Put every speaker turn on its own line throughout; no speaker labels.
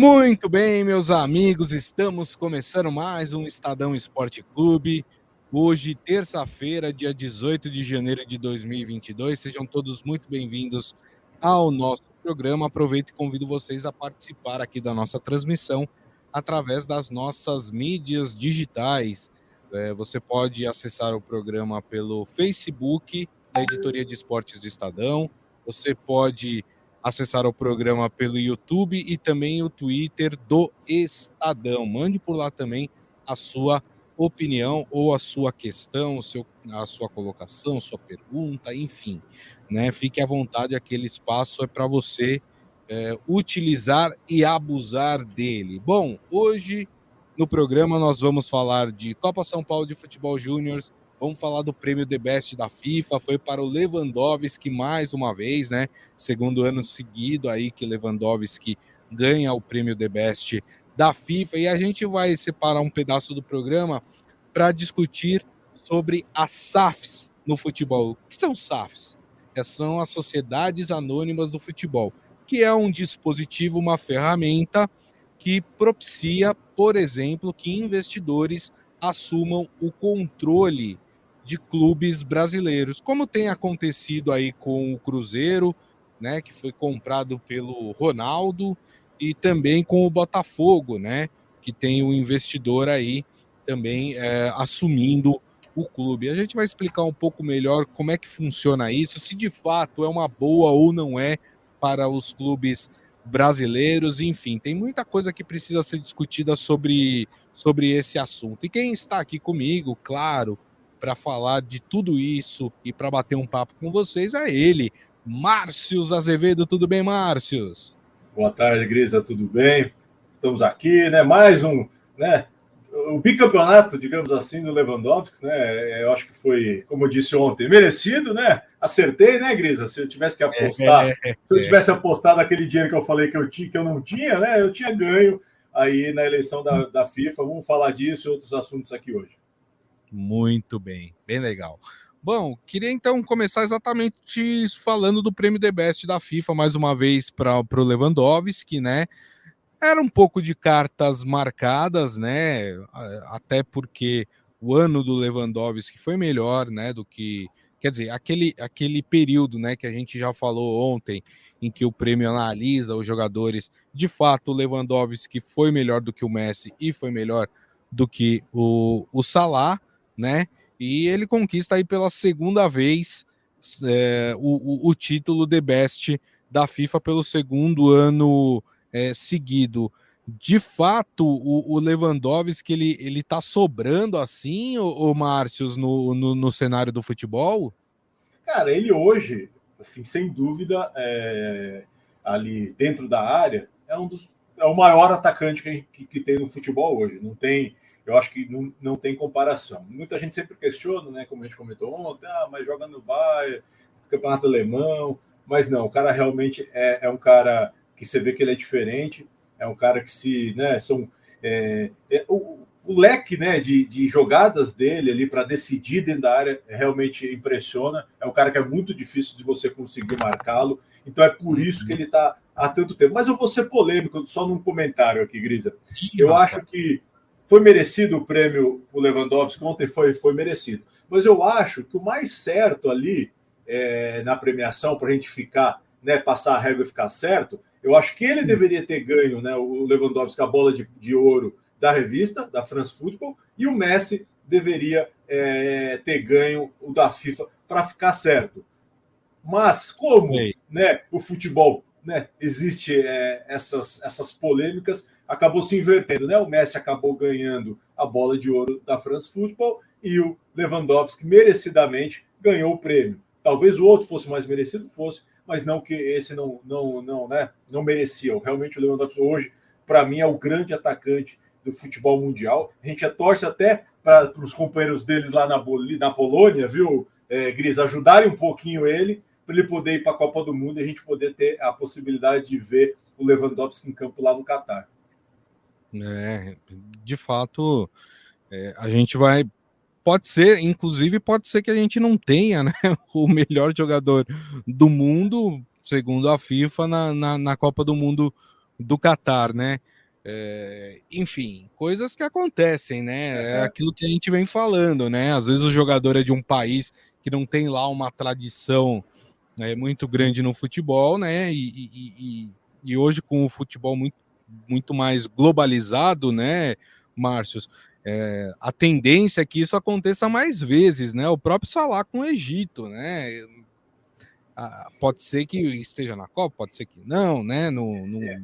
Muito bem, meus amigos, estamos começando mais um Estadão Esporte Clube. Hoje, terça-feira, dia 18 de janeiro de 2022. Sejam todos muito bem-vindos ao nosso programa. Aproveito e convido vocês a participar aqui da nossa transmissão através das nossas mídias digitais. É, você pode acessar o programa pelo Facebook da Editoria de Esportes do Estadão. Você pode acessar o programa pelo YouTube e também o Twitter do Estadão. Mande por lá também a sua opinião ou a sua questão, seu, a sua colocação, sua pergunta, enfim. Né? Fique à vontade, aquele espaço é para você é, utilizar e abusar dele. Bom, hoje no programa nós vamos falar de Copa São Paulo de Futebol Júnior, Vamos falar do prêmio The Best da FIFA, foi para o Lewandowski mais uma vez, né? Segundo ano seguido aí que Lewandowski ganha o prêmio The Best da FIFA e a gente vai separar um pedaço do programa para discutir sobre as SAFs no futebol. O que são SAFs? É, são as Sociedades Anônimas do Futebol, que é um dispositivo, uma ferramenta que propicia, por exemplo, que investidores assumam o controle de clubes brasileiros, como tem acontecido aí com o Cruzeiro, né, que foi comprado pelo Ronaldo, e também com o Botafogo, né, que tem um investidor aí também é, assumindo o clube. A gente vai explicar um pouco melhor como é que funciona isso, se de fato é uma boa ou não é para os clubes brasileiros, enfim, tem muita coisa que precisa ser discutida sobre, sobre esse assunto. E quem está aqui comigo, claro, para falar de tudo isso e para bater um papo com vocês é ele, Márcios Azevedo. Tudo bem, Márcios?
Boa tarde, Grisa, tudo bem? Estamos aqui, né? Mais um, né? O bicampeonato, digamos assim, do Lewandowski, né? Eu acho que foi, como eu disse ontem, merecido, né? Acertei, né, Grisa? Se eu tivesse que apostar, é, é, se eu tivesse apostado aquele dinheiro que eu falei que eu tinha, que eu não tinha, né? Eu tinha ganho aí na eleição da, da FIFA. Vamos falar disso e outros assuntos aqui hoje.
Muito bem, bem legal. Bom, queria então começar exatamente falando do prêmio The Best da FIFA, mais uma vez para o Lewandowski, né? Era um pouco de cartas marcadas, né? Até porque o ano do Lewandowski foi melhor, né? Do que. Quer dizer, aquele, aquele período, né? Que a gente já falou ontem, em que o prêmio analisa os jogadores. De fato, o Lewandowski foi melhor do que o Messi e foi melhor do que o, o Salah né? E ele conquista aí pela segunda vez é, o, o, o, título de best da FIFA pelo segundo ano é, seguido. De fato, o, o Lewandowski ele, ele tá sobrando assim, o Márcios, no, no, no, cenário do futebol?
Cara, ele hoje, assim, sem dúvida, é, ali dentro da área, é um dos é o maior atacante que, que, que tem no futebol hoje. Não tem eu acho que não, não tem comparação. Muita gente sempre questiona, né? Como a gente comentou ontem, ah, mas joga no Bayern, campeonato alemão, mas não, o cara realmente é, é um cara que você vê que ele é diferente, é um cara que se, né, são é, é, o, o, leque, né, de, de jogadas dele ali para decidir dentro da área realmente impressiona. É um cara que é muito difícil de você conseguir marcá-lo. Então é por isso que ele está há tanto tempo. Mas eu vou ser polêmico só num comentário aqui, Grisa. Eu acho que foi merecido o prêmio o Lewandowski ontem? Foi, foi merecido. Mas eu acho que o mais certo ali é, na premiação, para a gente ficar, né, passar a régua e ficar certo, eu acho que ele deveria ter ganho, né, o Lewandowski, a bola de, de ouro da revista, da France Football, e o Messi deveria é, ter ganho o da FIFA para ficar certo. Mas como né, o futebol né, existe é, essas, essas polêmicas, acabou se invertendo, né? O Messi acabou ganhando a bola de ouro da France Football e o Lewandowski merecidamente ganhou o prêmio. Talvez o outro fosse mais merecido, fosse, mas não que esse não não não, né? Não merecia. Realmente o Lewandowski hoje, para mim, é o grande atacante do futebol mundial. A gente torce até para os companheiros deles lá na, na Polônia, viu, é, Gris, ajudarem um pouquinho ele para ele poder ir para a Copa do Mundo e a gente poder ter a possibilidade de ver o Lewandowski em campo lá no Catar.
É, de fato, é, a gente vai. Pode ser, inclusive, pode ser que a gente não tenha né, o melhor jogador do mundo, segundo a FIFA, na, na, na Copa do Mundo do Catar, né? É, enfim, coisas que acontecem, né? É aquilo que a gente vem falando, né? Às vezes o jogador é de um país que não tem lá uma tradição né, muito grande no futebol, né? E, e, e, e hoje com o futebol muito, muito mais globalizado, né, Márcio? É, a tendência é que isso aconteça mais vezes, né? O próprio Salah com o Egito, né? Ah, pode ser que esteja na Copa, pode ser que não, né? No, no... É,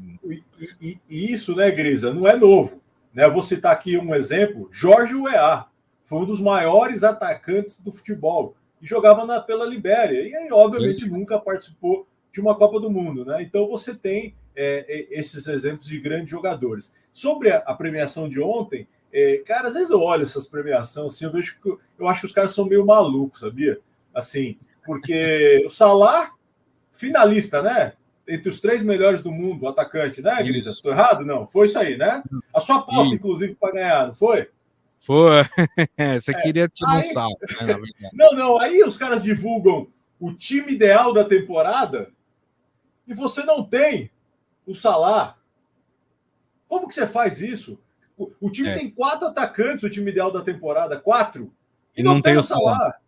e, e, isso, né, Grisa, não é novo. Né? Eu vou citar aqui um exemplo: Jorge Weah foi um dos maiores atacantes do futebol e jogava na, pela Libéria. E aí, obviamente, Sim. nunca participou de uma Copa do Mundo, né? Então você tem é, esses exemplos de grandes jogadores. Sobre a, a premiação de ontem, é, cara, às vezes eu olho essas premiações assim, eu vejo que eu acho que os caras são meio malucos, sabia? Assim, porque o Salah, finalista, né? Entre os três melhores do mundo, o atacante, né, Grisa? Estou errado? Não, foi isso aí, né? A sua aposta, inclusive, para ganhar, não foi?
Foi. Você é. queria tirar um salto, né,
Não, não. Aí os caras divulgam o time ideal da temporada e você não tem o Salah. Como que você faz isso? O, o time é. tem quatro atacantes, o time ideal da temporada, quatro. E, e não, não, tem, o Salah. Salah.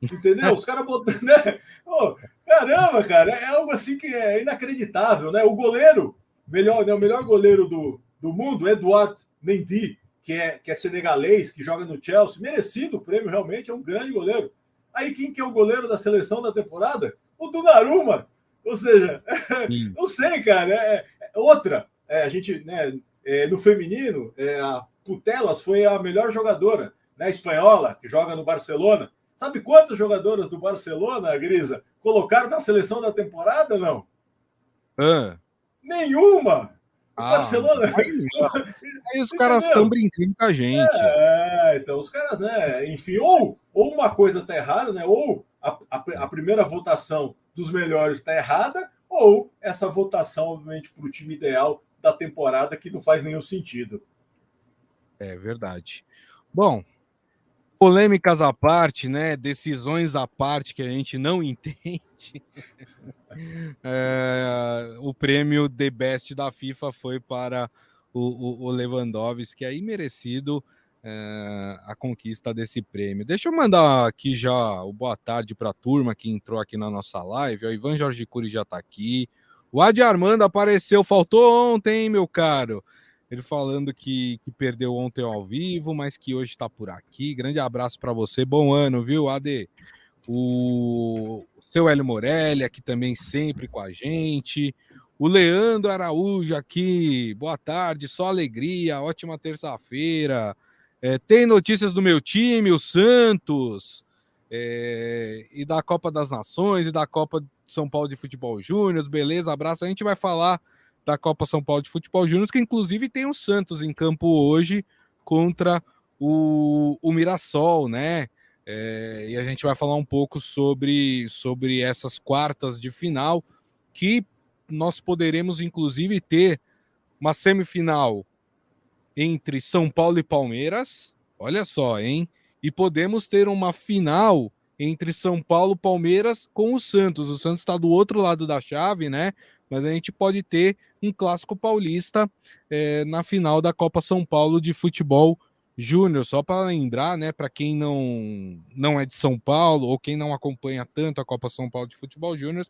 Entendeu? Os caras botam. Né? Oh, caramba, cara, é algo assim que é inacreditável, né? O goleiro, melhor, né, o melhor goleiro do, do mundo, Eduardo Mendy, que é, que é senegalês, que joga no Chelsea, merecido o prêmio, realmente, é um grande goleiro. Aí quem que é o goleiro da seleção da temporada? O Donnarumma. Ou seja, não sei, cara. É, é outra, é, a gente, né, é, no feminino, é, a Putelas foi a melhor jogadora, né, espanhola, que joga no Barcelona. Sabe quantas jogadoras do Barcelona, Grisa, colocaram na seleção da temporada, não?
Ah.
Nenhuma!
Ah, Barcelona. Aí, aí os caras estão brincando com a gente.
É, então os caras, né? Enfim, ou, ou uma coisa tá errada, né? Ou a, a, a primeira votação dos melhores está errada, ou essa votação, obviamente, para o time ideal da temporada que não faz nenhum sentido.
É verdade. Bom, polêmicas à parte, né? Decisões à parte que a gente não entende. é, o prêmio The Best da FIFA foi para o, o, o Lewandowski, aí merecido é, a conquista desse prêmio. Deixa eu mandar aqui já o boa tarde para a turma que entrou aqui na nossa live. O Ivan Jorge Cury já está aqui. O Adi Armando apareceu, faltou ontem, meu caro. Ele falando que, que perdeu ontem ao vivo, mas que hoje está por aqui. Grande abraço para você. Bom ano, viu, Ade? O seu Hélio Morelli aqui também sempre com a gente. O Leandro Araújo aqui. Boa tarde, só alegria. Ótima terça-feira. É, tem notícias do meu time, o Santos. É, e da Copa das Nações e da Copa São Paulo de Futebol Júnior. Beleza, abraço. A gente vai falar da Copa São Paulo de Futebol Júnior, que inclusive tem o Santos em campo hoje contra o, o Mirassol, né? É, e a gente vai falar um pouco sobre, sobre essas quartas de final, que nós poderemos inclusive ter uma semifinal entre São Paulo e Palmeiras. Olha só, hein? E podemos ter uma final entre São Paulo e Palmeiras com o Santos. O Santos está do outro lado da chave, né? mas a gente pode ter um clássico paulista é, na final da Copa São Paulo de futebol júnior. Só para lembrar, né, para quem não, não é de São Paulo ou quem não acompanha tanto a Copa São Paulo de futebol júnior,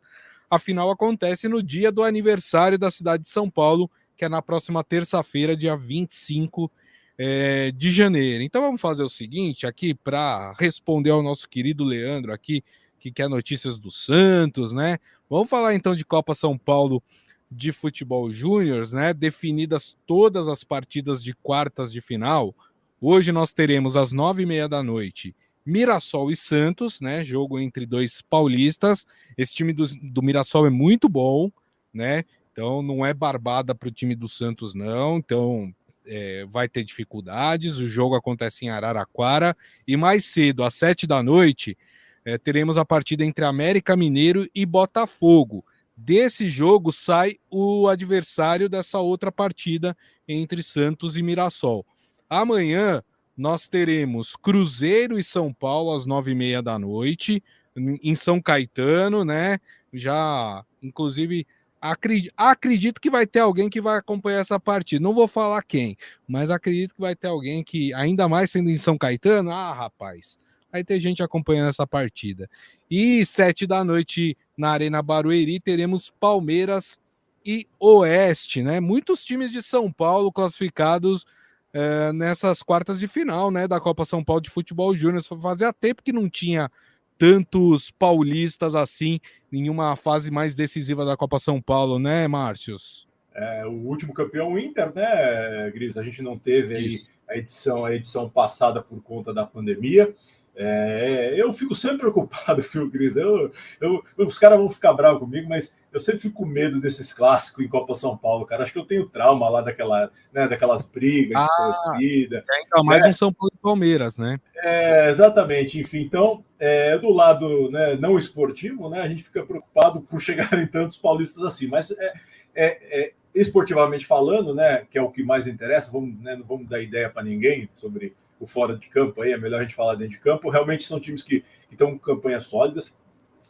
a final acontece no dia do aniversário da cidade de São Paulo, que é na próxima terça-feira, dia 25 é, de janeiro. Então vamos fazer o seguinte aqui para responder ao nosso querido Leandro aqui que quer notícias do Santos, né? Vamos falar então de Copa São Paulo de futebol júnior, né? Definidas todas as partidas de quartas de final. Hoje nós teremos às nove e meia da noite Mirassol e Santos, né? Jogo entre dois paulistas. Esse time do, do Mirassol é muito bom, né? Então não é barbada para o time do Santos, não. Então é, vai ter dificuldades. O jogo acontece em Araraquara e mais cedo, às sete da noite, é, teremos a partida entre América Mineiro e Botafogo. Desse jogo sai o adversário dessa outra partida entre Santos e Mirassol. Amanhã nós teremos Cruzeiro e São Paulo às nove e meia da noite, em São Caetano, né? Já, inclusive, Acredito, acredito que vai ter alguém que vai acompanhar essa partida. Não vou falar quem, mas acredito que vai ter alguém que, ainda mais sendo em São Caetano, ah, rapaz, vai ter gente acompanhando essa partida. E sete da noite na Arena Barueri teremos Palmeiras e Oeste, né? Muitos times de São Paulo classificados é, nessas quartas de final, né? Da Copa São Paulo de Futebol Júnior. Fazia tempo que não tinha tantos paulistas assim em uma fase mais decisiva da Copa São Paulo, né, Márcios?
É, o último campeão Inter, né, Gris? A gente não teve aí a edição, a edição passada por conta da pandemia. É, eu fico sempre preocupado, viu, Gris? Eu, eu, os caras vão ficar bravos comigo, mas eu sempre fico com medo desses clássicos em Copa São Paulo, cara. Acho que eu tenho trauma lá daquela, né, daquelas brigas ah, de torcida.
Ainda mais é, um São Paulo e Palmeiras, né?
É, exatamente. Enfim, então, é, do lado né, não esportivo, né, a gente fica preocupado por chegarem tantos paulistas assim. Mas é, é, é, esportivamente falando, né, que é o que mais interessa, vamos, né, não vamos dar ideia para ninguém sobre o fora de campo aí, é melhor a gente falar dentro de campo. Realmente são times que, estão com campanhas sólidas.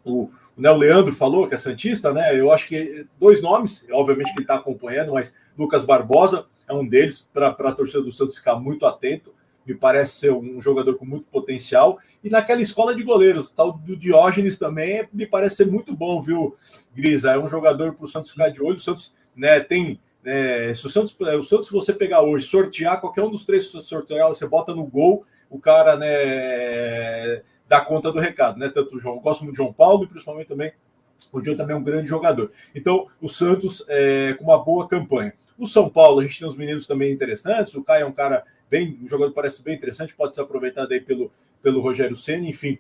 O, o Leandro falou que é Santista, né? Eu acho que dois nomes, obviamente que ele está acompanhando, mas Lucas Barbosa é um deles, para a torcida do Santos ficar muito atento. Me parece ser um jogador com muito potencial. E naquela escola de goleiros, tal do Diógenes também, me parece ser muito bom, viu, Grisa? É um jogador para o Santos ficar de olho. O Santos né, tem é, se o Santos, o Santos, você pegar hoje, sortear qualquer um dos três sortear, você bota no gol, o cara né, dá conta do recado, né? Tanto o João, gosto muito do João Paulo e principalmente também o João também é um grande jogador. Então, o Santos é, com uma boa campanha. O São Paulo, a gente tem uns meninos também interessantes. O Caio é um cara bem, um jogador parece bem interessante, pode ser aproveitado aí pelo, pelo Rogério Senna, enfim.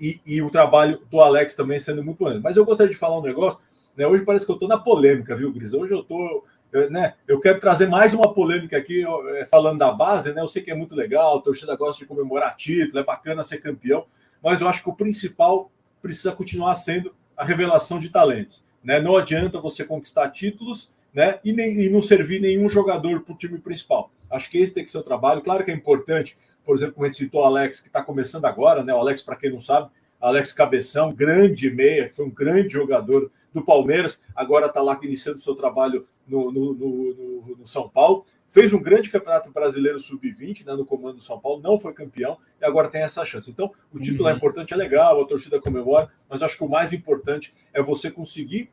E, e, o trabalho do Alex também sendo muito bom. Mas eu gostaria de falar um negócio, né? Hoje parece que eu estou na polêmica, viu, Gris? Hoje eu estou eu, né, eu quero trazer mais uma polêmica aqui, é, falando da base, né? Eu sei que é muito legal, a torcida gosta de comemorar título, é bacana ser campeão, mas eu acho que o principal precisa continuar sendo a revelação de talentos. Né? Não adianta você conquistar títulos né? e, nem, e não servir nenhum jogador para o time principal. Acho que esse tem que ser o trabalho. Claro que é importante, por exemplo, como a gente citou o Alex, que está começando agora, né? O Alex, para quem não sabe, Alex Cabeção, grande meia, que foi um grande jogador do Palmeiras, agora está lá iniciando seu trabalho no, no, no, no, São Paulo. Fez um grande campeonato brasileiro sub-20 né, no comando do São Paulo, não foi campeão e agora tem essa chance. Então, o título é uhum. é importante, é legal, a torcida comemora, mas acho que o mais importante é você conseguir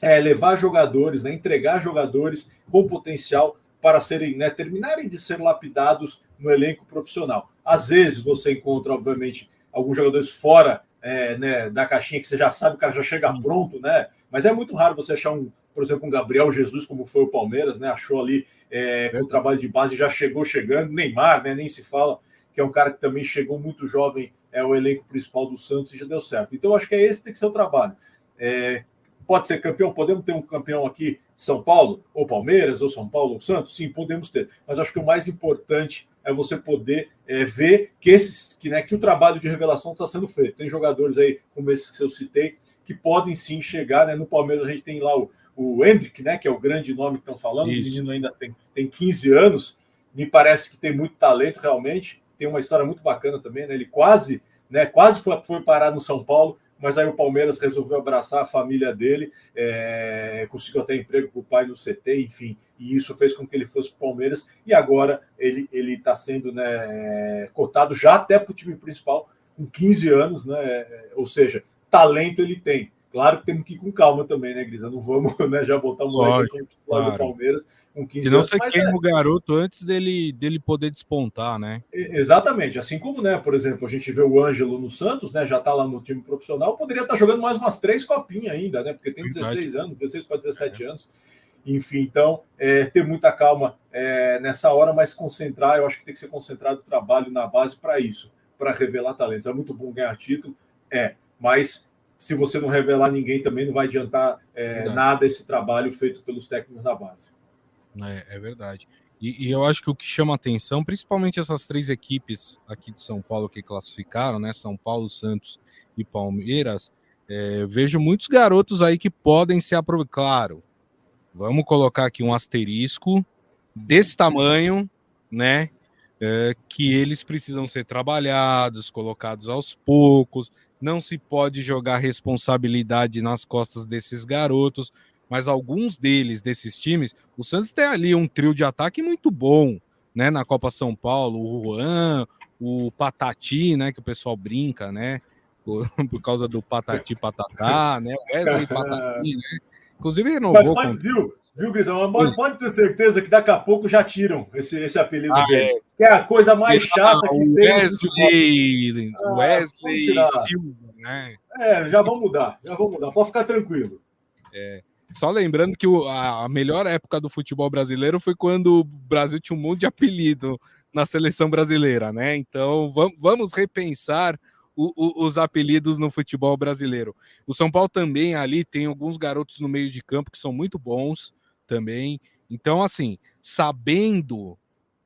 é, levar jogadores, né, entregar jogadores com potencial para serem, né, terminarem de ser lapidados no elenco profissional. Às vezes você encontra, obviamente, alguns jogadores fora é, né, da caixinha que você já sabe, o cara já chega pronto, né? Mas é muito raro você achar um, por exemplo, um Gabriel Jesus, como foi o Palmeiras, né? Achou ali é, com o trabalho de base, já chegou chegando. Neymar, né? Nem se fala, que é um cara que também chegou muito jovem, é o elenco principal do Santos e já deu certo. Então, acho que é esse que tem que ser o trabalho. É, pode ser campeão, podemos ter um campeão aqui São Paulo, ou Palmeiras, ou São Paulo, ou Santos? Sim, podemos ter. Mas acho que o mais importante é você poder é, ver que esses que, né, que o trabalho de revelação está sendo feito. Tem jogadores aí, como esses que eu citei, que podem sim chegar. Né? No Palmeiras a gente tem lá o, o Hendrick, né, que é o grande nome que estão falando. Isso. O menino ainda tem, tem 15 anos, me parece que tem muito talento realmente. Tem uma história muito bacana também, né? Ele quase, né, quase foi, foi parar no São Paulo, mas aí o Palmeiras resolveu abraçar a família dele, é, conseguiu até emprego para o pai no CT, enfim, e isso fez com que ele fosse para o Palmeiras, e agora ele está sendo né, cotado já até para o time principal, com 15 anos, né, ou seja, talento ele tem. Claro que temos que ir com calma também, né, Grisa? Não vamos né, já botar o moleque Lógico, claro. do Palmeiras
com 15 que não sei quem é... o garoto antes dele, dele poder despontar, né?
Exatamente. Assim como, né, por exemplo, a gente vê o Ângelo no Santos, né? Já tá lá no time profissional, poderia estar tá jogando mais umas três copinhas ainda, né? Porque tem 16 anos, 16 para 17 é. anos. Enfim, então, é, ter muita calma é, nessa hora, mas concentrar, eu acho que tem que ser concentrado o trabalho na base para isso, para revelar talentos. É muito bom ganhar título, é, mas se você não revelar ninguém, também não vai adiantar é, nada esse trabalho feito pelos técnicos da base.
É, é verdade. E, e, eu acho que o que chama atenção, principalmente essas três equipes aqui de São Paulo que classificaram, né? São Paulo, Santos e Palmeiras, é, vejo muitos garotos aí que podem se aproveitar. Claro, vamos colocar aqui um asterisco desse tamanho, né? É, que eles precisam ser trabalhados, colocados aos poucos. Não se pode jogar responsabilidade nas costas desses garotos, mas alguns deles, desses times, o Santos tem ali um trio de ataque muito bom, né? Na Copa São Paulo, o Juan, o Patati, né? Que o pessoal brinca, né? Por, por causa do Patati Patatá, né? O Wesley Patati, né? Inclusive renovou.
Mas com... viu, viu, Grisão? Mas pode ter certeza que daqui a pouco já tiram esse, esse apelido ah, dele. É. Que é a coisa mais chata que tem.
Wesley, ah, Wesley Silva, né?
É, já vão mudar, já vão mudar. Pode ficar tranquilo.
É. Só lembrando que o, a, melhor época do futebol brasileiro foi quando o Brasil tinha um monte de apelido na seleção brasileira, né? Então vamos, vamos repensar o, o, os apelidos no futebol brasileiro. O São Paulo também ali tem alguns garotos no meio de campo que são muito bons também. Então, assim, sabendo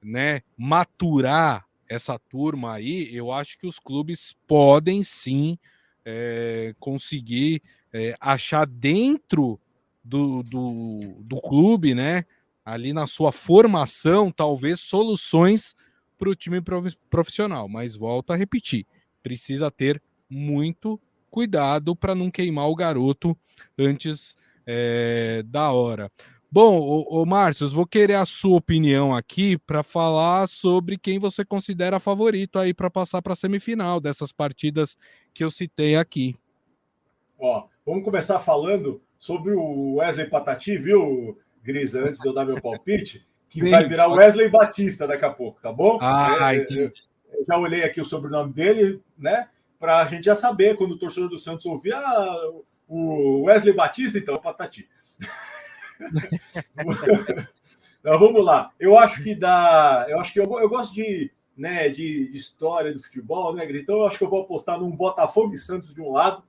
né, maturar essa turma aí, eu acho que os clubes podem sim é, conseguir é, achar dentro do, do, do clube, né? Ali na sua formação, talvez soluções para o time profissional. Mas volto a repetir: precisa ter muito cuidado para não queimar o garoto antes é, da hora. Bom, ô Márcio, vou querer a sua opinião aqui para falar sobre quem você considera favorito aí para passar para a semifinal dessas partidas que eu citei aqui.
Ó, vamos começar falando sobre o Wesley Patati, viu, Grisa, antes de eu dar meu palpite, que Sim. vai virar Wesley Batista daqui a pouco, tá bom?
Ah, é, entendi.
Eu já olhei aqui o sobrenome dele, né? Para a gente já saber, quando o torcedor do Santos ouvir, ah, o Wesley Batista, então, Patati. então, vamos lá. Eu acho que dá. Eu acho que eu, eu gosto de, né, de, de história do futebol, né, Então eu acho que eu vou apostar num Botafogo e Santos de um lado.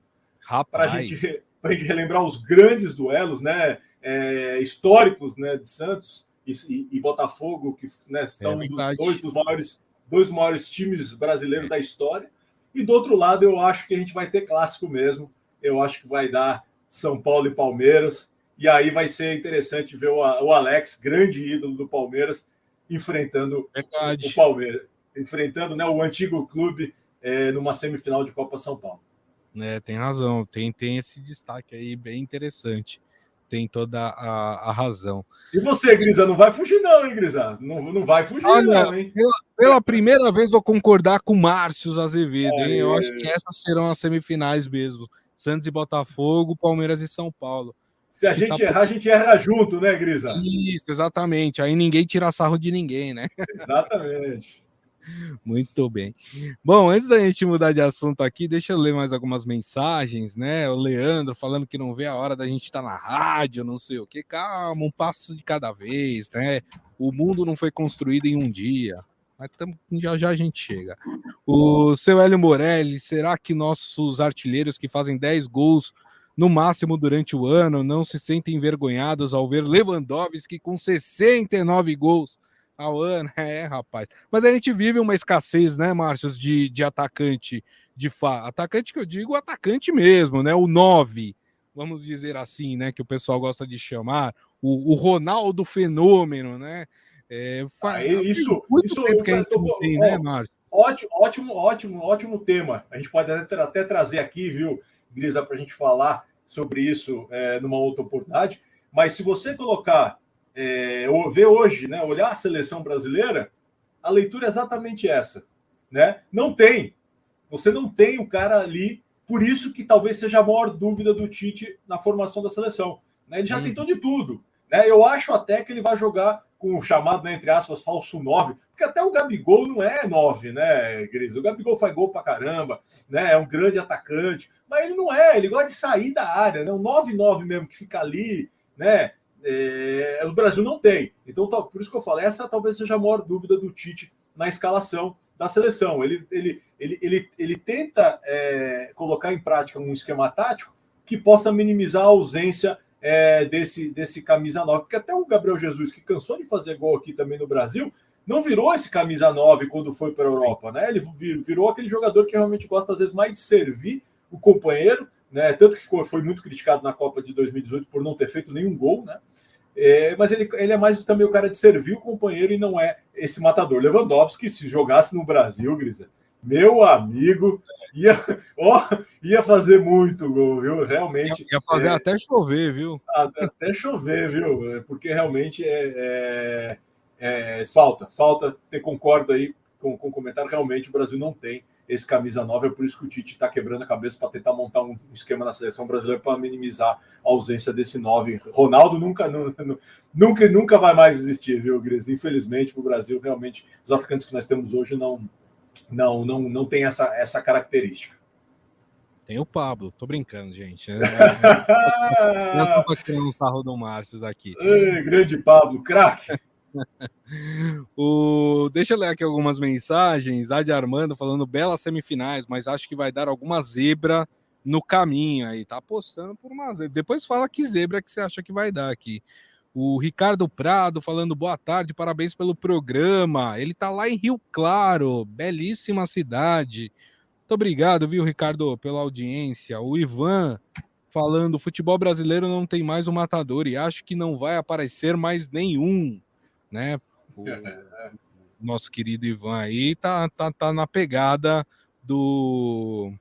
Para a gente para a gente relembrar os grandes duelos, né, é, históricos, né, de Santos e, e, e Botafogo, que né, são é dois dos maiores, dois dos maiores times brasileiros da história. E do outro lado, eu acho que a gente vai ter clássico mesmo. Eu acho que vai dar São Paulo e Palmeiras. E aí vai ser interessante ver o, o Alex, grande ídolo do Palmeiras, enfrentando Verdade. o Palmeiras, enfrentando né, o antigo clube é, numa semifinal de Copa São Paulo.
É, tem razão, tem, tem esse destaque aí bem interessante. Tem toda a, a razão.
E você, Grisa, não vai fugir, não, hein, Grisa? Não, não vai fugir, ah, não, hein?
Pela, pela, primeira vez vou concordar com o Márcio Azevedo, hein? Eu acho que essas serão as semifinais mesmo. Santos e Botafogo, Palmeiras e São Paulo.
Se a gente tá... errar, a gente erra junto, né, Grisa?
Isso, exatamente. Aí ninguém tira sarro de ninguém, né?
Exatamente.
Muito bem. Bom, antes da gente mudar de assunto aqui, deixa eu ler mais algumas mensagens, né? O Leandro falando que não vê a hora da gente estar tá na rádio, não sei o que. Calma, um passo de cada vez, né? O mundo não foi construído em um dia. Mas tamo, já já a gente chega. O seu Hélio Morelli, será que nossos artilheiros que fazem 10 gols no máximo durante o ano não se sentem envergonhados ao ver Lewandowski com 69 gols ao ano, é, rapaz. Mas a gente vive uma escassez, né, Márcio, de, de atacante de fa... Atacante que eu digo, atacante mesmo, né? O 9, vamos dizer assim, né? Que o pessoal gosta de chamar. O, o Ronaldo Fenômeno, né?
É, fa... ah, isso, muito isso tempo que a gente tô... tem, né, Márcio? Ótimo, ótimo, ótimo, ótimo tema. A gente pode até, até trazer aqui, viu, Grisa, para a gente falar sobre isso é, numa outra oportunidade. Mas se você colocar é, ver hoje, né, olhar a seleção brasileira, a leitura é exatamente essa. Né? Não tem. Você não tem o cara ali, por isso que talvez seja a maior dúvida do Tite na formação da seleção. Né? Ele já hum. tentou de tudo. Né? Eu acho até que ele vai jogar com o chamado, né, entre aspas, falso 9, porque até o Gabigol não é 9, né, Gris? O Gabigol faz gol pra caramba, né? É um grande atacante, mas ele não é, ele gosta de sair da área, né? Um 9-9 mesmo que fica ali, né? É, o Brasil não tem. Então, por isso que eu falo, essa talvez seja a maior dúvida do Tite na escalação da seleção. Ele, ele, ele, ele, ele tenta é, colocar em prática um esquema tático que possa minimizar a ausência é, desse, desse camisa 9. Porque até o Gabriel Jesus, que cansou de fazer gol aqui também no Brasil, não virou esse camisa 9 quando foi para a Europa, né? Ele virou aquele jogador que realmente gosta, às vezes, mais de servir o companheiro, né? Tanto que ficou, foi muito criticado na Copa de 2018 por não ter feito nenhum gol, né? É, mas ele, ele é mais também o cara de servir o companheiro e não é esse matador. Lewandowski, se jogasse no Brasil, Grisa, Meu amigo, ia, ó, ia fazer muito gol, viu? Realmente.
Ia, ia fazer é, até chover, viu?
Até chover, viu? Porque realmente é, é, é falta, falta. Ter concordo aí com, com o comentário. Realmente o Brasil não tem esse camisa 9. É por isso que o Tite está quebrando a cabeça para tentar montar um esquema na seleção brasileira para minimizar a ausência desse 9. Ronaldo nunca, nunca, nunca vai mais existir, viu, Gris? Infelizmente, para o Brasil, realmente, os atacantes que nós temos hoje não, não, não, não tem essa, essa característica.
Tem o Pablo, tô brincando, gente. É, é, é um sarro do Márcio aqui.
Ei, grande Pablo, craque.
o... Deixa eu ler aqui algumas mensagens. A de Armando falando belas semifinais, mas acho que vai dar alguma zebra no caminho aí. Tá apostando por uma zebra. Depois fala que zebra que você acha que vai dar aqui. O Ricardo Prado falando boa tarde, parabéns pelo programa. Ele tá lá em Rio Claro, belíssima cidade. Muito obrigado, viu, Ricardo, pela audiência. O Ivan falando: futebol brasileiro não tem mais um matador e acho que não vai aparecer mais nenhum né? O nosso querido Ivan aí tá, tá, tá na pegada do,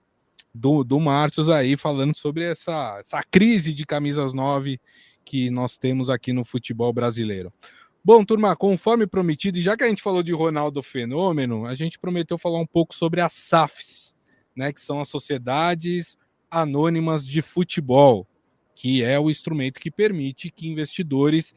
do, do Márcio aí, falando sobre essa, essa crise de camisas 9 que nós temos aqui no futebol brasileiro. Bom, turma, conforme prometido, e já que a gente falou de Ronaldo Fenômeno, a gente prometeu falar um pouco sobre as SAFs, né, que são as sociedades anônimas de futebol, que é o instrumento que permite que investidores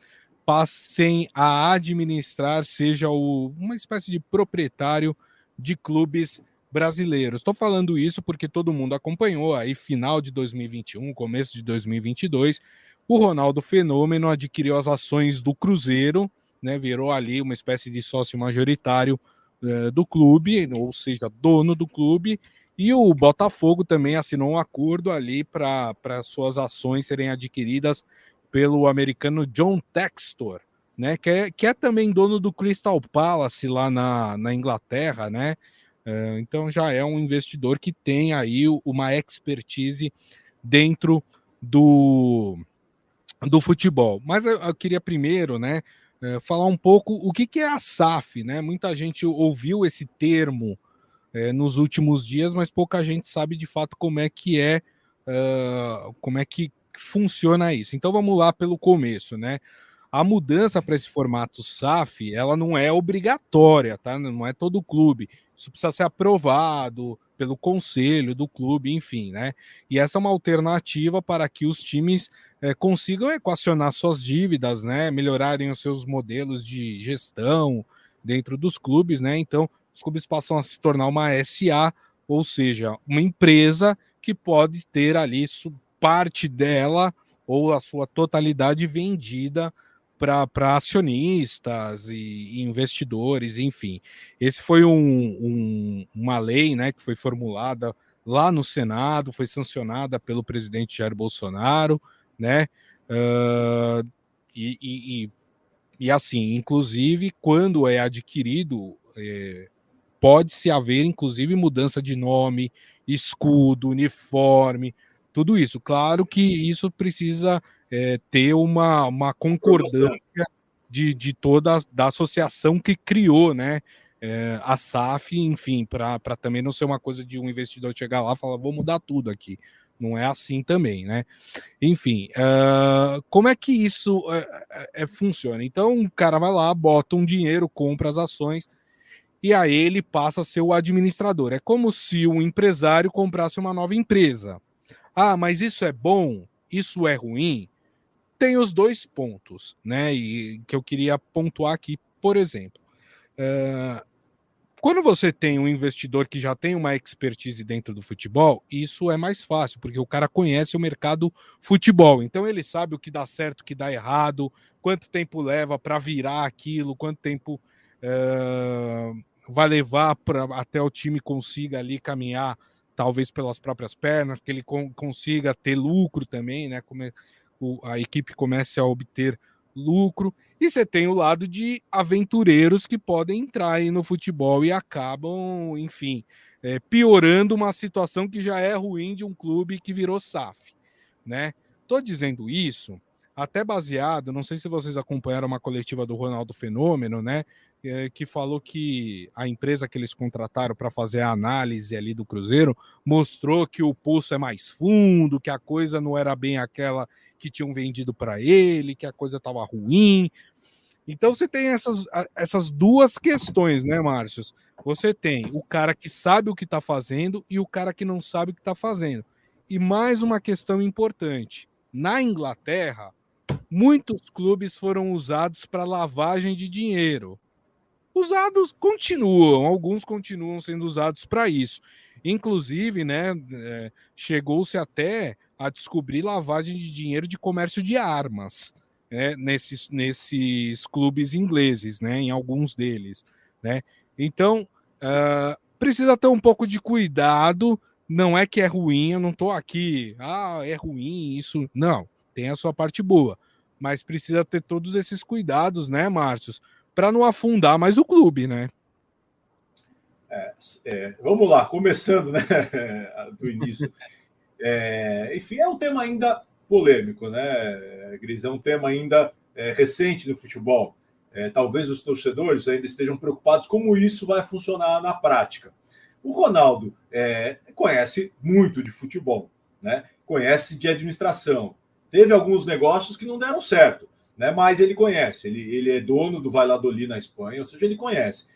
passem a administrar, seja o, uma espécie de proprietário de clubes brasileiros. Estou falando isso porque todo mundo acompanhou aí final de 2021, começo de 2022, o Ronaldo Fenômeno adquiriu as ações do Cruzeiro, né, virou ali uma espécie de sócio majoritário uh, do clube, ou seja, dono do clube, e o Botafogo também assinou um acordo ali para suas ações serem adquiridas pelo americano John Textor, né, que é, que é também dono do Crystal Palace lá na, na Inglaterra, né? É, então já é um investidor que tem aí uma expertise dentro do, do futebol. Mas eu, queria primeiro, né, é, falar um pouco o que, é a SAF, né? Muita gente ouviu esse termo é, nos últimos dias, mas pouca gente sabe de fato como é que é, uh, como é que funciona isso. Então vamos lá pelo começo, né? A mudança para esse formato SAF, ela não é obrigatória, tá? Não é todo clube. Isso precisa ser aprovado pelo conselho do clube, enfim, né? E essa é uma alternativa para que os times é, consigam equacionar suas dívidas, né? Melhorarem os seus modelos de gestão dentro dos clubes, né? Então, os clubes passam a se tornar uma SA, ou seja, uma empresa que pode ter ali parte dela ou a sua totalidade vendida para acionistas e, investidores, enfim. Esse foi um, um, uma lei né, que foi formulada lá no Senado, foi sancionada pelo presidente Jair Bolsonaro, né? Uh, e, e, e, assim, inclusive, quando é adquirido, é, pode-se haver, inclusive, mudança de nome, escudo, uniforme, tudo isso. Claro que isso precisa é, ter uma, uma concordância de, de toda da associação que criou, né? É, a SAF, enfim, para também não ser uma coisa de um investidor chegar lá e falar, vou mudar tudo aqui. Não é assim também, né? Enfim, uh, como é que isso é, funciona? Então, o cara vai lá, bota um dinheiro, compra as ações, e aí ele passa a ser o administrador. É como se um empresário comprasse uma nova empresa. Ah, mas isso é bom? Isso é ruim? Tem os dois pontos, né? E que eu queria pontuar aqui, por exemplo. Uh, quando você tem um investidor que já tem uma expertise dentro do futebol, isso é mais fácil, porque o cara conhece o mercado futebol. Então ele sabe o que dá certo, o que dá errado, quanto tempo leva para virar aquilo, quanto tempo uh, vai levar para até o time consiga ali caminhar talvez pelas próprias pernas, que ele consiga ter lucro também, né? A equipe comece a obter lucro. E você tem o lado de aventureiros que podem entrar aí no futebol e acabam, enfim, é, piorando uma situação que já é ruim de um clube que virou SAF, né? Tô dizendo isso até baseado, não sei se vocês acompanharam uma coletiva do Ronaldo Fenômeno, né? É, que falou que a empresa que eles contrataram para fazer a análise ali do Cruzeiro mostrou que o pulso é mais fundo, que a coisa não era bem aquela que tinham vendido para ele, que a coisa estava ruim. Então você tem essas, essas duas questões, né, Márcio? Você tem o cara que sabe o que está fazendo e o cara que não sabe o que está fazendo. E mais uma questão importante: na Inglaterra, muitos clubes foram usados para lavagem de dinheiro usados continuam, alguns continuam sendo usados para isso. Inclusive, né, é, chegou-se até a descobrir lavagem de dinheiro de comércio de armas né, nesses, nesses clubes ingleses, né, em alguns deles. Né? Então, uh, precisa ter um pouco de cuidado. Não é que é ruim, eu não estou aqui, ah, é ruim isso. Não, tem a sua parte boa. Mas precisa ter todos esses cuidados, né, Márcios? para não afundar mais o clube, né?
É, é, vamos lá, começando né, do início. É, enfim, é um tema ainda polêmico, né, Gris? É um tema ainda é, recente no futebol. É, talvez os torcedores ainda estejam preocupados como isso vai funcionar na prática. O Ronaldo é, conhece muito de futebol, né? conhece de administração. Teve alguns negócios que não deram certo né? Mas ele conhece, ele, ele é dono do Valladolid na Espanha, ou seja, ele conhece.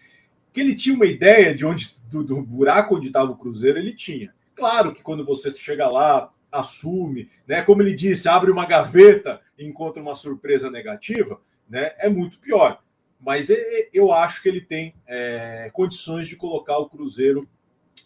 Que ele tinha uma ideia de onde do, do buraco onde estava o Cruzeiro, ele tinha. Claro que quando você chega lá, assume, né? Como ele disse, abre uma gaveta e encontra uma surpresa negativa, né? É muito pior. Mas eu acho que ele tem é, condições de colocar o Cruzeiro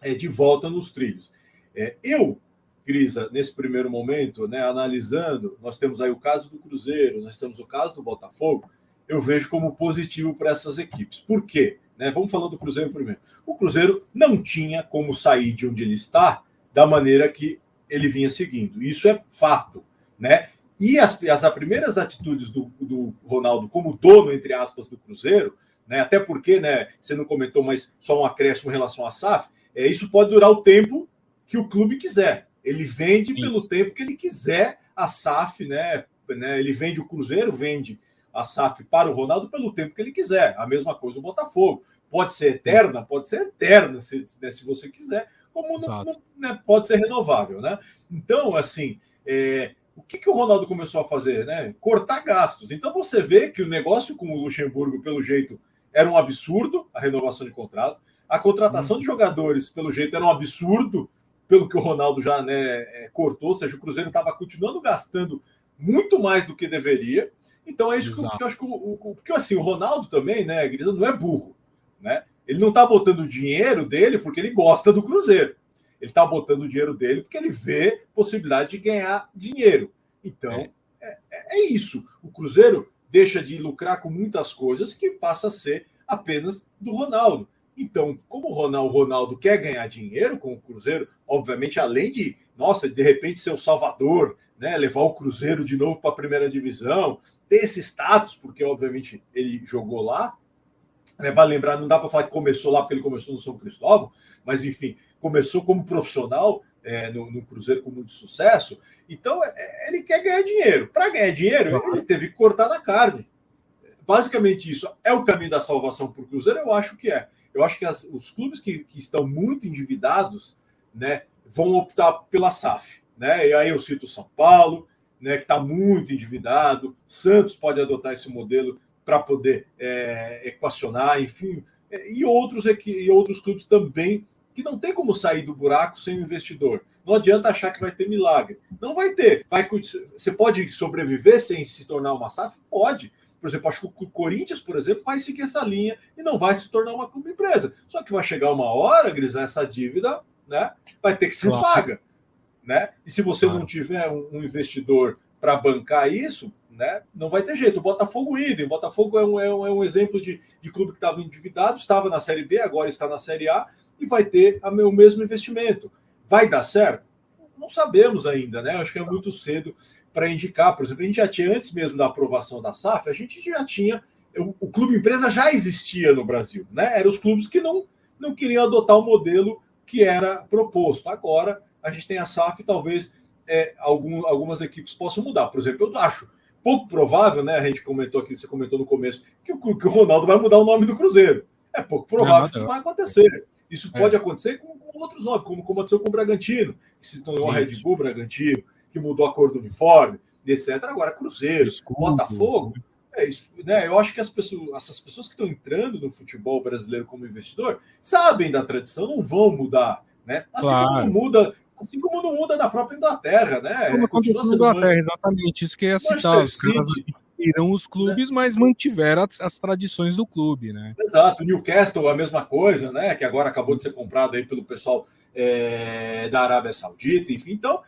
é, de volta nos trilhos. É, eu Grisa, nesse primeiro momento, né, analisando, nós temos aí o caso do Cruzeiro, nós temos o caso do Botafogo, eu vejo como positivo para essas equipes. Por quê? Né, vamos falar do Cruzeiro primeiro. O Cruzeiro não tinha como sair de onde ele está da maneira que ele vinha seguindo. Isso é fato. Né? E as, as primeiras atitudes do, do Ronaldo como dono, entre aspas, do Cruzeiro, né, até porque, né, você não comentou, mas só um acréscimo em relação à SAF, é, isso pode durar o tempo que o clube quiser. Ele vende Isso. pelo tempo que ele quiser a SAF, né? né? Ele vende o Cruzeiro, vende a SAF para o Ronaldo pelo tempo que ele quiser. A mesma coisa o Botafogo. Pode ser eterna, pode ser eterna, se, né, se você quiser, como não, não, né, pode ser renovável, né? Então, assim, é, o que, que o Ronaldo começou a fazer? Né? Cortar gastos. Então você vê que o negócio com o Luxemburgo, pelo jeito, era um absurdo, a renovação de contrato. A contratação hum. de jogadores, pelo jeito, era um absurdo, pelo que o Ronaldo já né, é, cortou, ou seja, o Cruzeiro estava continuando gastando muito mais do que deveria. Então é isso que, que, eu acho que o, o, porque assim, o Ronaldo também, né, Grisa, não é burro, né? Ele não está botando o dinheiro dele porque ele gosta do Cruzeiro. Ele está botando o dinheiro dele porque ele vê possibilidade de ganhar dinheiro. Então, é. É, é, é isso. O Cruzeiro deixa de lucrar com muitas coisas que passa a ser apenas do Ronaldo. Então, como o Ronaldo, o Ronaldo quer ganhar dinheiro com o Cruzeiro, obviamente, além de, nossa, de repente ser o salvador, né, levar o Cruzeiro de novo para a primeira divisão, ter esse status, porque obviamente ele jogou lá. Né, vale lembrar, não dá para falar que começou lá porque ele começou no São Cristóvão, mas enfim, começou como profissional é, no, no, Cruzeiro com muito sucesso. Então, é, é ele quer ganhar dinheiro. Para ganhar dinheiro, ele teve que cortar na carne. Basicamente, isso é o caminho da salvação para o Cruzeiro, eu acho que é. Eu acho que as, os clubes que, que, estão muito endividados né, vão optar pela SAF. Né? E aí eu cito São Paulo, né, que está muito endividado, Santos pode adotar esse modelo para poder é, equacionar, enfim, é, e outros, e outros clubes também que não tem como sair do buraco sem o investidor. Não adianta achar que vai ter milagre. Não vai ter. Vai, você pode sobreviver sem se tornar uma SAF? Pode. Por exemplo, acho que o Corinthians, por exemplo, vai seguir essa linha e não vai se tornar uma clube empresa. Só que vai chegar uma hora, Gris, essa dívida né, vai ter que ser claro. paga. Né? E se você claro. não tiver um, um investidor para bancar isso, né, não vai ter jeito. O Botafogo idem. O Botafogo é um, é um, é um exemplo de, de clube que estava endividado, estava na Série B, agora está na Série A e vai ter a, o mesmo investimento. Vai dar certo? Não sabemos ainda, né? Acho que é muito cedo para indicar. Por exemplo, a gente já tinha, antes mesmo da aprovação da SAF, a gente já tinha. O, o clube empresa já existia no Brasil, né? Eram os clubes que não, não queriam adotar o modelo que era proposto. Agora a gente tem a SAF talvez é, algum, algumas equipes possam mudar. Por exemplo, eu acho pouco provável, né? A gente comentou aqui, você comentou no começo, que o, que o Ronaldo vai mudar o nome do Cruzeiro. É pouco provável não, que isso vai acontecer. Isso é. pode acontecer com, com, outros nomes, como, como aconteceu com o Bragantino, que se tornou a Red Bull Bragantino, que mudou a cor do uniforme, etc. Agora, Cruzeiro, Botafogo. É isso, né? Eu acho que as pessoas, essas pessoas que estão entrando no futebol brasileiro como investidor sabem da tradição, não vão mudar. Né? Assim claro. como muda Assim como não muda na própria Inglaterra, né?
Como aconteceu na Inglaterra, exatamente. Isso que ia citar. Os caras os clubes, né? mas mantiveram as, as, tradições do clube, né?
Exato. Newcastle, a mesma coisa, né? Que agora acabou de ser comprado aí pelo pessoal é, da Arábia Saudita, enfim. Então,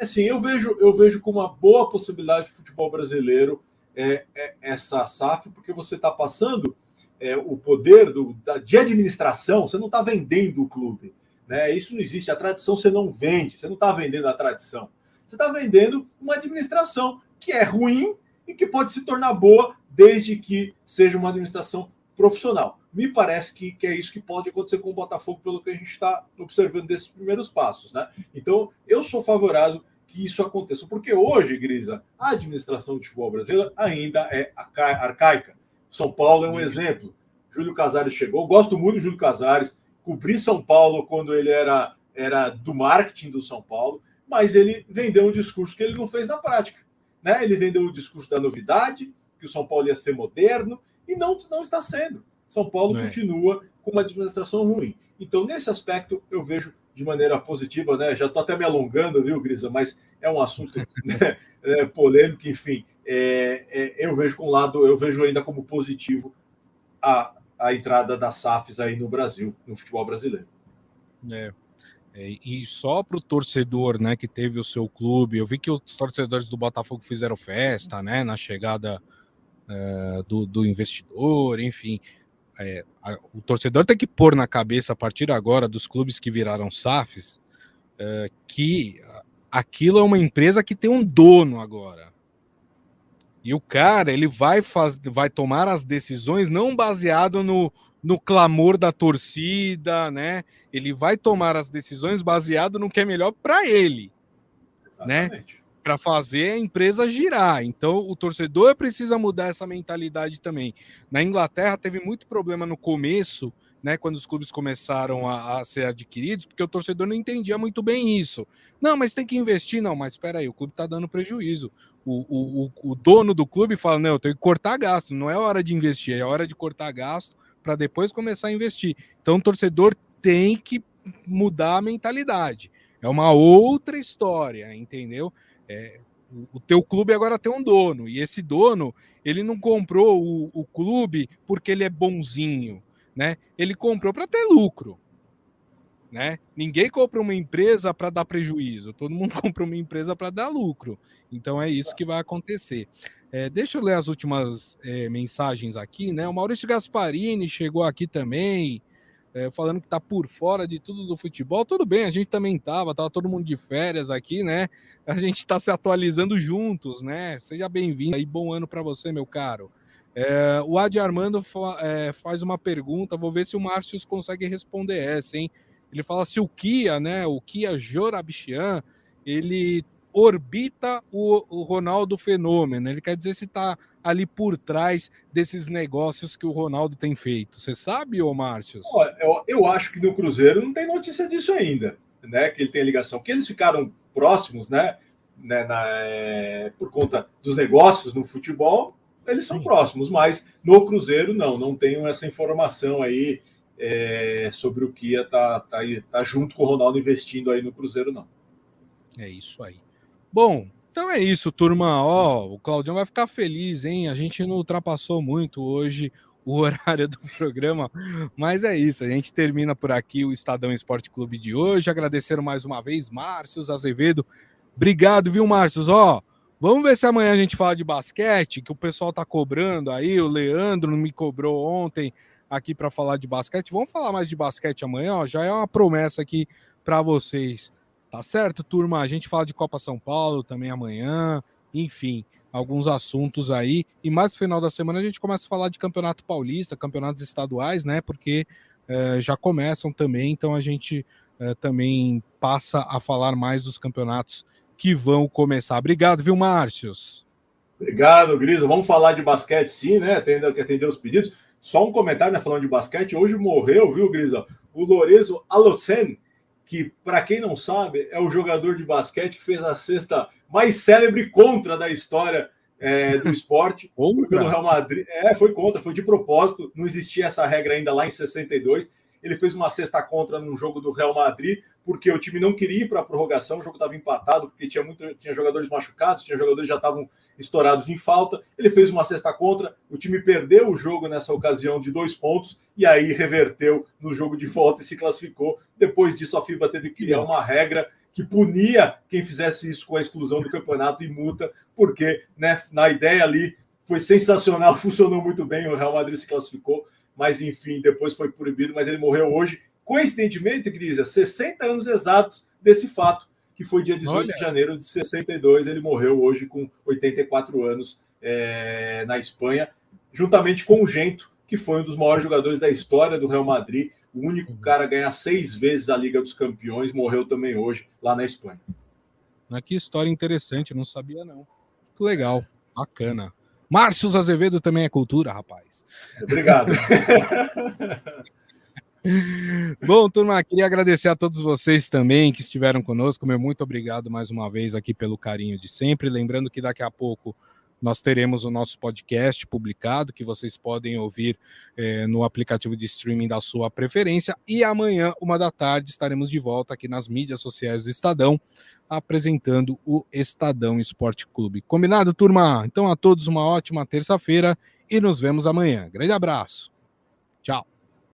assim, eu vejo, eu vejo com uma boa possibilidade de futebol brasileiro é, é essa SAF, porque você está passando é, o poder do, da, de administração, você não está vendendo o clube. Né? Isso não existe. A tradição você não vende, você não está vendendo a tradição. Você está vendendo uma administração que é ruim e que pode se tornar boa desde que seja uma administração profissional. Me parece que, que é isso que pode acontecer com o Botafogo, pelo que a gente está observando desses primeiros passos. Né? Então, eu sou favorável que isso aconteça, porque hoje, Grisa, a administração do futebol brasileiro ainda é arcaica. São Paulo é um exemplo. Júlio Casares chegou, gosto muito do Júlio Casares, cobri São Paulo quando ele era, era do marketing do São Paulo, mas ele vendeu um discurso que ele não fez na prática. Né? Ele vendeu o discurso da novidade, que o São Paulo ia ser moderno, e não, não está sendo. São Paulo é. continua com uma administração ruim. Então, nesse aspecto, eu vejo de maneira positiva, né? Já estou até me alongando, viu, Grisa? Mas é um assunto né, é, polêmico, enfim. É, é, eu vejo com um lado, eu vejo ainda como positivo a, a entrada das SAFs aí no Brasil, no futebol brasileiro.
É. é e só para o torcedor, né, que teve o seu clube, eu vi que os torcedores do Botafogo fizeram festa, né, na chegada é, do, do, investidor, enfim. É, a, o torcedor tem que pôr na cabeça a partir agora dos clubes que viraram SAFs é, que aquilo é uma empresa que tem um dono agora. E o cara, ele vai, faz, vai tomar as decisões não baseado no, no clamor da torcida, né? Ele vai tomar as decisões baseado no que é melhor para ele, né? Exatamente. né? Para fazer a empresa girar. Então, o torcedor precisa mudar essa mentalidade também. Na Inglaterra teve muito problema no começo, né, quando os clubes começaram a, a, ser adquiridos, porque o torcedor não entendia muito bem isso. Não, mas tem que investir, não, mas espera aí, o clube está dando prejuízo o, o, o dono do clube fala: não, eu tenho que cortar gasto, não é hora de investir, é hora de cortar gasto para depois começar a investir. Então o torcedor tem que mudar a mentalidade. É uma outra história, entendeu? É, o teu clube agora tem um dono, e esse dono, ele não comprou o, o clube porque ele é bonzinho, né? Ele comprou para ter lucro né? Ninguém compra uma empresa para dar prejuízo, todo mundo compra uma empresa para dar lucro. Então é isso que vai acontecer. É, deixa eu ler as últimas é, mensagens aqui, né? O Maurício Gasparini chegou aqui também, é, falando que tá por fora de tudo do futebol. Tudo bem, a gente também tava, tava todo mundo de férias aqui, né? A gente está se atualizando juntos, né? Seja bem-vindo aí, bom ano para você, meu caro. É, o Adi Armando fa é, faz uma pergunta, vou ver se o Márcio consegue responder essa, hein? Ele fala se o Kia, né, o Kia Jorabichian, ele orbita o, o Ronaldo Fenômeno. Ele quer dizer se está ali por trás desses negócios que o Ronaldo tem feito. Você sabe, ô Márcio?
Eu, eu acho que no Cruzeiro não tem notícia disso ainda, né? Que ele tem ligação. Que eles ficaram próximos, né? né na, é, por conta dos negócios no futebol, eles são Sim. próximos, mas no Cruzeiro não, não tenho essa informação aí é, sobre o Kia tá, tá, tá junto com o Ronaldo investindo aí no Cruzeiro, não.
É isso aí. Bom, então é isso, turma. Ó, o Claudião vai ficar feliz, hein? A gente não ultrapassou muito hoje o horário do programa, mas é isso. A gente termina por aqui o Estadão Esporte Clube de hoje. Agradecer mais uma vez, Márcio Azevedo. Obrigado, viu, Márcio? Ó, vamos ver se amanhã a gente fala de basquete, que o pessoal tá cobrando aí. O Leandro me cobrou ontem aqui para falar de basquete. Vamos falar mais de basquete amanhã, ó, já é uma promessa aqui para vocês. Tá certo, turma? A gente fala de Copa São Paulo também amanhã, enfim, alguns assuntos aí. E mais no final da semana a gente começa a falar de Campeonato Paulista, campeonatos estaduais, né? Porque é, já começam também, então a gente é, também passa a falar mais dos campeonatos que vão começar. Obrigado, viu, Márcios?
Obrigado, Grisa. Vamos falar de basquete, sim, né? Atender, atender os pedidos. Só um comentário, né? Falando de basquete. Hoje morreu, viu, Grisa? O Lorenzo Alocen, que, para quem não sabe, é o jogador de basquete que fez a cesta mais célebre contra da história é, do esporte. pelo Real Madrid. É, foi contra, foi de propósito. Não existia essa regra ainda lá em 62 ele fez uma cesta contra num jogo do Real Madrid, porque o time não queria ir para a prorrogação, o jogo estava empatado, porque tinha, muito, tinha jogadores machucados, tinha jogadores que já estavam estourados em falta. Ele fez uma cesta contra, o time perdeu o jogo nessa ocasião de dois pontos, e aí reverteu no jogo de volta e se classificou. Depois disso, a FIBA teve que criar uma regra que punia quem fizesse isso com a exclusão do campeonato e multa, porque né, na ideia ali foi sensacional, funcionou muito bem, o Real Madrid se classificou mas enfim, depois foi proibido, mas ele morreu hoje. Coincidentemente, Cris, 60 anos exatos desse fato, que foi dia 18 Olha. de janeiro de 62, ele morreu hoje com 84 anos é, na Espanha, juntamente com o Gento, que foi um dos maiores jogadores da história do Real Madrid, o único uhum. cara a ganhar seis vezes a Liga dos Campeões, morreu também hoje lá na Espanha.
Que história interessante, não sabia não. Que legal, bacana. Márcio Azevedo também é cultura, rapaz.
Obrigado.
Bom, turma, queria agradecer a todos vocês também que estiveram conosco. Meu muito obrigado mais uma vez aqui pelo carinho de sempre. Lembrando que daqui a pouco nós teremos o nosso podcast publicado, que vocês podem ouvir eh, no aplicativo de streaming da sua preferência. E amanhã, uma da tarde, estaremos de volta aqui nas mídias sociais do Estadão, apresentando o Estadão Esporte Clube. Combinado, turma? Então, a todos uma ótima terça-feira e nos vemos amanhã. Grande abraço. Tchau.